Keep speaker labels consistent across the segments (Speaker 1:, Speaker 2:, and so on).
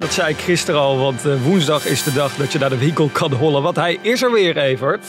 Speaker 1: Dat zei ik gisteren al, want eh, woensdag is de dag dat je naar de winkel kan hollen. Want hij is er weer, Evert.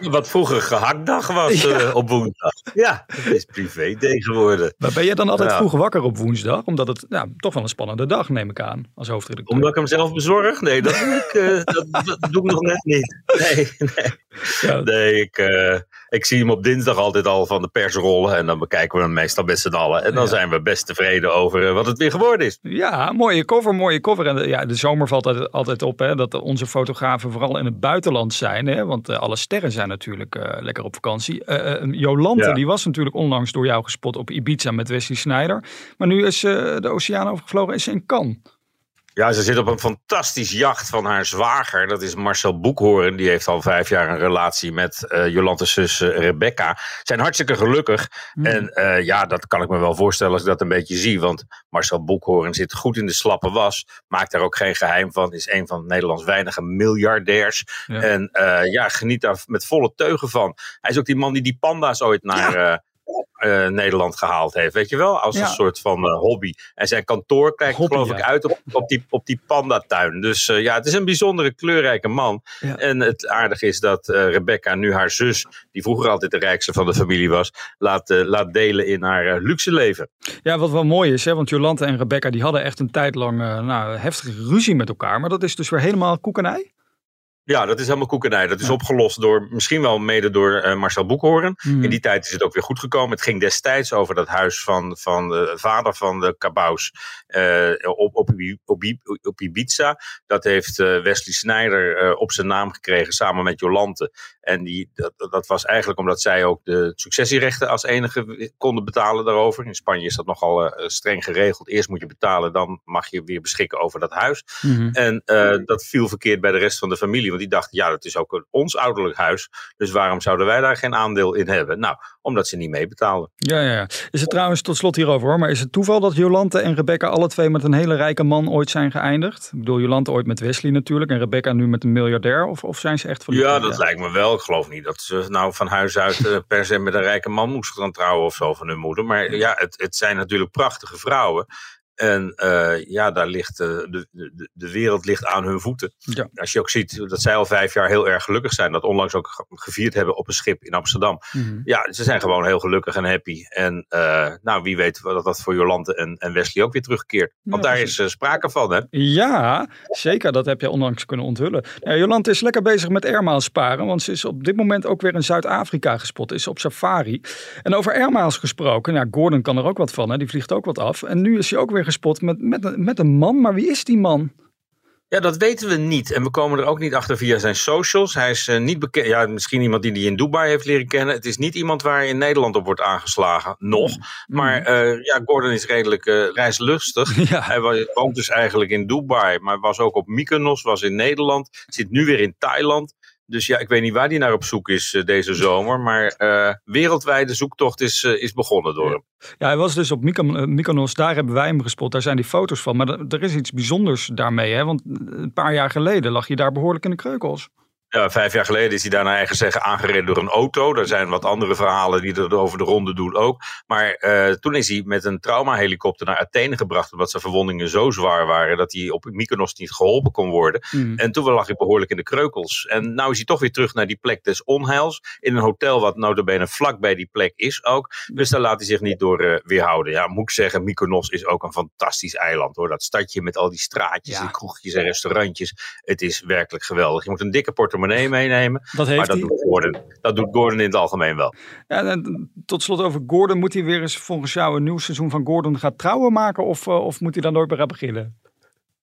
Speaker 2: Wat vroeger gehaktdag was eh, op woensdag. Ja, het is privé geworden.
Speaker 1: Maar ben je dan altijd
Speaker 2: Ja.
Speaker 1: vroeg wakker op woensdag? Omdat het ja, toch wel een spannende dag, neem ik aan, als hoofdredacteur.
Speaker 2: Omdat ik hem zelf bezorg? Nee, dat doe ik, eh, dat, dat doe ik nog net niet. Nee, nee.
Speaker 1: Ja.
Speaker 2: nee ik, eh, ik zie hem op dinsdag altijd al van de pers rollen. En dan bekijken we hem meestal met z'n allen. En dan
Speaker 1: Ja.
Speaker 2: zijn we best tevreden over eh, wat het weer geworden is.
Speaker 1: Ja, mooie cover, mooie cover. En de, ja, de zomer valt altijd, altijd op hè, dat onze fotografen vooral in het buitenland zijn. Hè, want eh, alle sterren zijn natuurlijk eh, lekker op vakantie. Eh, eh, Jolante,
Speaker 2: Ja.
Speaker 1: die was natuurlijk onlangs door jou gespot op Ibiza met Wesley Sneijder. Maar nu is de oceaan overgevlogen, is ze in Cannes.
Speaker 2: Ja, ze zit op een fantastisch jacht van haar zwager. Dat is Marcel Boekhoorn. Die heeft al vijf jaar een relatie met eh Jolante's zus eh, Rebecca. Zijn hartstikke gelukkig. En eh, ja, dat kan ik me wel voorstellen als ik dat een beetje zie. Want Marcel Boekhoorn zit goed in de slappe was. Maakt daar ook geen geheim van. Is een van Nederlands weinige miljardairs.
Speaker 1: Ja.
Speaker 2: En ja, geniet daar met volle teugen van. Hij is ook die man die die panda's ooit naar... eh, Nederland gehaald heeft, weet je wel? Als
Speaker 1: Ja.
Speaker 2: een soort van eh, hobby. En zijn kantoor kijkt
Speaker 1: Hobby,
Speaker 2: geloof
Speaker 1: ja.
Speaker 2: ik uit op, op die, op die pandatuin. Dus eh, ja, het is een bijzondere kleurrijke man.
Speaker 1: Ja.
Speaker 2: En het aardige is dat Rebecca nu haar zus, die vroeger altijd de rijkste van de familie was, laat, laat delen in haar luxe leven.
Speaker 1: Ja, wat wel mooi is, hè, want Jolante en Rebecca die hadden echt een tijd lang nou, heftige ruzie met elkaar. Maar dat is dus weer helemaal koek en ei.
Speaker 2: Ja, dat is helemaal koekenij. Dat is opgelost door, misschien wel mede door eh, Marcel Boekhoorn.
Speaker 1: Hmm.
Speaker 2: In die tijd is het ook weer goed gekomen. Het ging destijds over dat huis van, van de vader van de Kabaus eh, op, op, op, Ibi- op Ibiza. Dat heeft eh, Wesley Sneijder eh, op zijn naam gekregen samen met Jolante. En die, dat, dat was eigenlijk omdat zij ook de successierechten als enige konden betalen daarover. In Spanje is dat nogal streng geregeld. Eerst moet je betalen, dan mag je weer beschikken over dat huis.
Speaker 1: Mhm.
Speaker 2: En dat viel verkeerd bij de rest van de familie. Want die dachten, ja, dat is ook een- ons ouderlijk huis. Dus waarom zouden wij daar geen aandeel in hebben? Nou, omdat ze niet meebetalen.
Speaker 1: Ja, ja, ja. Is het trouwens tot slot hierover hoor, maar is het toeval dat Jolante en Rebecca alle twee met een hele rijke man ooit zijn geëindigd? Ik bedoel, Jolante ooit met Wesley natuurlijk en Rebecca nu met een miljardair. Of, of zijn ze echt van
Speaker 2: Ja, dat lijkt me wel. Ik geloof niet dat ze nou van huis uit eh, per se met een rijke man moest gaan trouwen of zo van hun moeder. Maar ja, het, het zijn natuurlijk prachtige vrouwen. En eh, ja, daar ligt, eh, de, de, de wereld ligt aan hun voeten.
Speaker 1: Ja.
Speaker 2: Als je ook ziet dat zij al vijf jaar heel erg gelukkig zijn. Dat onlangs ook ge- gevierd hebben op een schip in Amsterdam.
Speaker 1: Mhm.
Speaker 2: Ja, ze zijn gewoon heel gelukkig en happy. En eh, nou, wie weet dat dat voor Jolante en, en Wesley ook weer terugkeert. Want
Speaker 1: Ja,
Speaker 2: daar is sprake van, hè?
Speaker 1: Ja, zeker. Dat heb je onlangs kunnen onthullen. Ja, Jolante is lekker bezig met airmaals sparen, want ze is op dit moment ook weer in Zuid-Afrika gespot. Is op safari. En over airmaals gesproken, nou, Gordon kan er ook wat van, hè? die vliegt ook wat af. En nu is hij ook weer gespot met, met, een- met een man. Maar wie is die man?
Speaker 2: Ja, dat weten we niet. En we komen er ook niet achter via zijn socials. Hij is eh, niet bekend. Ja, misschien iemand die hij in Dubai heeft leren kennen. Het is niet iemand waar in Nederland op wordt aangeslagen. Nog. Maar eh, ja, Gordon is redelijk eh, reislustig.
Speaker 1: Ja.
Speaker 2: Hij woont dus eigenlijk in Dubai. Maar was ook op Mykonos, was in Nederland. Zit nu weer in Thailand. Dus ja, ik weet niet waar hij naar op zoek is eh, deze zomer. Maar eh, wereldwijde zoektocht is, eh, is begonnen door hem.
Speaker 1: Ja, hij was dus op Myko- Mykonos, daar hebben wij hem gespot. Daar zijn die foto's van. Maar er er is iets bijzonders daarmee, hè? want een paar jaar geleden lag je daar behoorlijk in de kreukels.
Speaker 2: Ja, vijf jaar geleden is hij daar naar eigen zeggen aangereden door een auto. Er zijn wat andere verhalen die er over de ronde doen ook. Maar eh, toen is hij met een traumahelikopter naar Athene gebracht. Omdat zijn verwondingen zo zwaar waren dat hij op Mykonos niet geholpen kon worden.
Speaker 1: Mhm.
Speaker 2: En toen lag hij behoorlijk in de kreukels. En nou is hij toch weer terug naar die plek des onheils. In een hotel wat notabene vlak bij die plek is ook. Dus daar laat hij zich niet door eh, weerhouden. Ja, moet ik zeggen, Mykonos is ook een fantastisch eiland hoor. Dat stadje met al die straatjes
Speaker 1: Ja.
Speaker 2: en kroegjes en restaurantjes. Het is werkelijk geweldig. Je moet een dikke portemonnee meenemen.
Speaker 1: Dat heeft
Speaker 2: Maar dat
Speaker 1: hij.
Speaker 2: doet, Gordon, dat doet Gordon in het algemeen wel.
Speaker 1: Ja, en tot slot over Gordon. Moet hij weer eens volgens jou een nieuw seizoen van Gordon gaan trouwen maken? Of, eh, of moet hij daar nooit meer beginnen?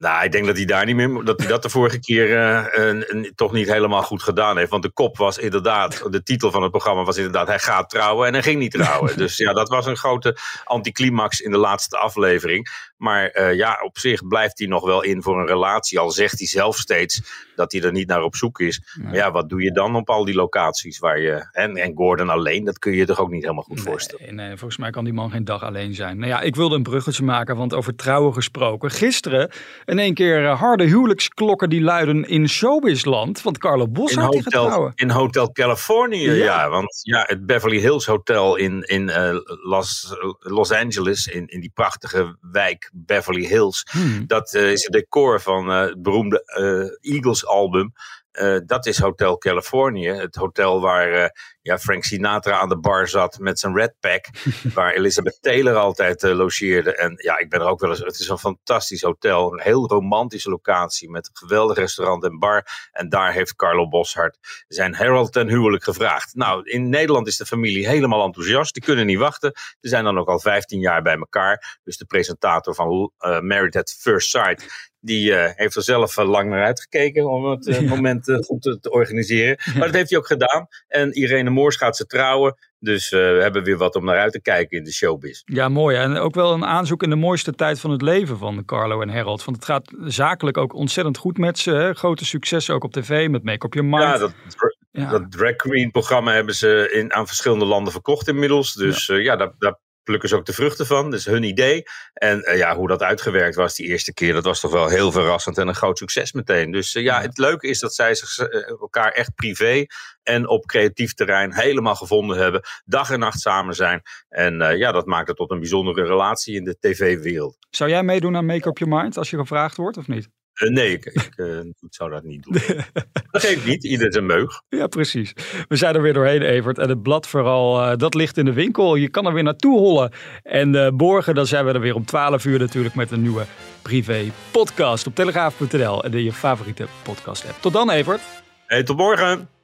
Speaker 2: Nou, ik denk dat hij daar niet meer, dat hij dat de vorige keer uh, toch niet helemaal goed gedaan heeft. Want de kop was inderdaad, de titel van het programma was inderdaad, hij gaat trouwen en hij ging niet trouwen. dus ja, dat was een grote anticlimax in de laatste aflevering. Maar uh, ja, op zich blijft hij nog wel in voor een relatie. Al zegt hij zelf steeds dat hij er niet naar op zoek is. Maar ja, wat doe je dan op al die locaties waar je. En, en Gordon alleen, dat kun je je toch ook niet helemaal goed voorstellen.
Speaker 1: Nee, volgens mij kan die man geen dag alleen zijn. Nou ja, ik wilde een bruggetje maken, want over trouwen gesproken. Gisteren in één keer eh, harde huwelijksklokken die luiden in showbizland. Want Carlo Bos had die getrouwen.
Speaker 2: In Hotel California, ja. Want ja, het Beverly Hills Hotel in, in uh, Los, Los Angeles, in, in die prachtige wijk Beverly Hills. Hmm. Dat uh, is het decor van uh, het beroemde Eagles album. Uh, dat is Hotel California. Het hotel waar uh, ja, Frank Sinatra aan de bar zat met zijn Red Pack. waar Elizabeth Taylor altijd uh, logeerde. En ja, ik ben er ook wel eens. Het is een fantastisch hotel. Een heel romantische locatie met een geweldig restaurant en bar. En daar heeft Carlo Boshart zijn Harold ten huwelijk gevraagd. Nou, in Nederland is de familie helemaal enthousiast. Die kunnen niet wachten. Ze zijn dan ook al 15 jaar bij elkaar. Dus de presentator van Married at First Sight die uh, heeft er zelf uh, lang naar uitgekeken om het uh, moment goed te, te, organiseren. Maar dat heeft hij ook gedaan. En Irene Moors gaat ze trouwen. Dus we hebben weer wat om naar uit te kijken in de showbiz.
Speaker 1: Ja, mooi. En ook wel een aanzoek in de mooiste tijd van het leven van Carlo en Harold. Want het gaat zakelijk ook ontzettend goed met ze. Hè? Grote successen ook op tv met Make Up Your Mind.
Speaker 2: Ja, dat, ja. dat drag queen programma hebben ze in, aan verschillende landen verkocht inmiddels. Dus ja, ja daar, daar plukken ze ook de vruchten van. Dat is hun idee. En uh, ja, hoe dat uitgewerkt was die eerste keer, dat was toch wel heel verrassend en een groot succes meteen. Dus uh, ja, het leuke is dat zij zich, uh, elkaar echt privé en op creatief terrein helemaal gevonden hebben. Dag en nacht samen zijn. En ja, dat maakt het tot een bijzondere relatie in de tv-wereld.
Speaker 1: Zou jij meedoen aan Make Up Your Mind als je gevraagd wordt of niet?
Speaker 2: Uh, nee, ik, ik, ik, zou dat niet doen. dat geeft niet, ieder zijn meug.
Speaker 1: Ja, precies. We zijn er weer doorheen, Evert. En het blad vooral, uh, dat ligt in de winkel. Je kan er weer naartoe hollen. En morgen, dan zijn we er weer om 12 uur natuurlijk met een nieuwe privé podcast op telegraaf.nl en de je favoriete podcast app. Tot dan, Evert.
Speaker 2: Hey, tot morgen.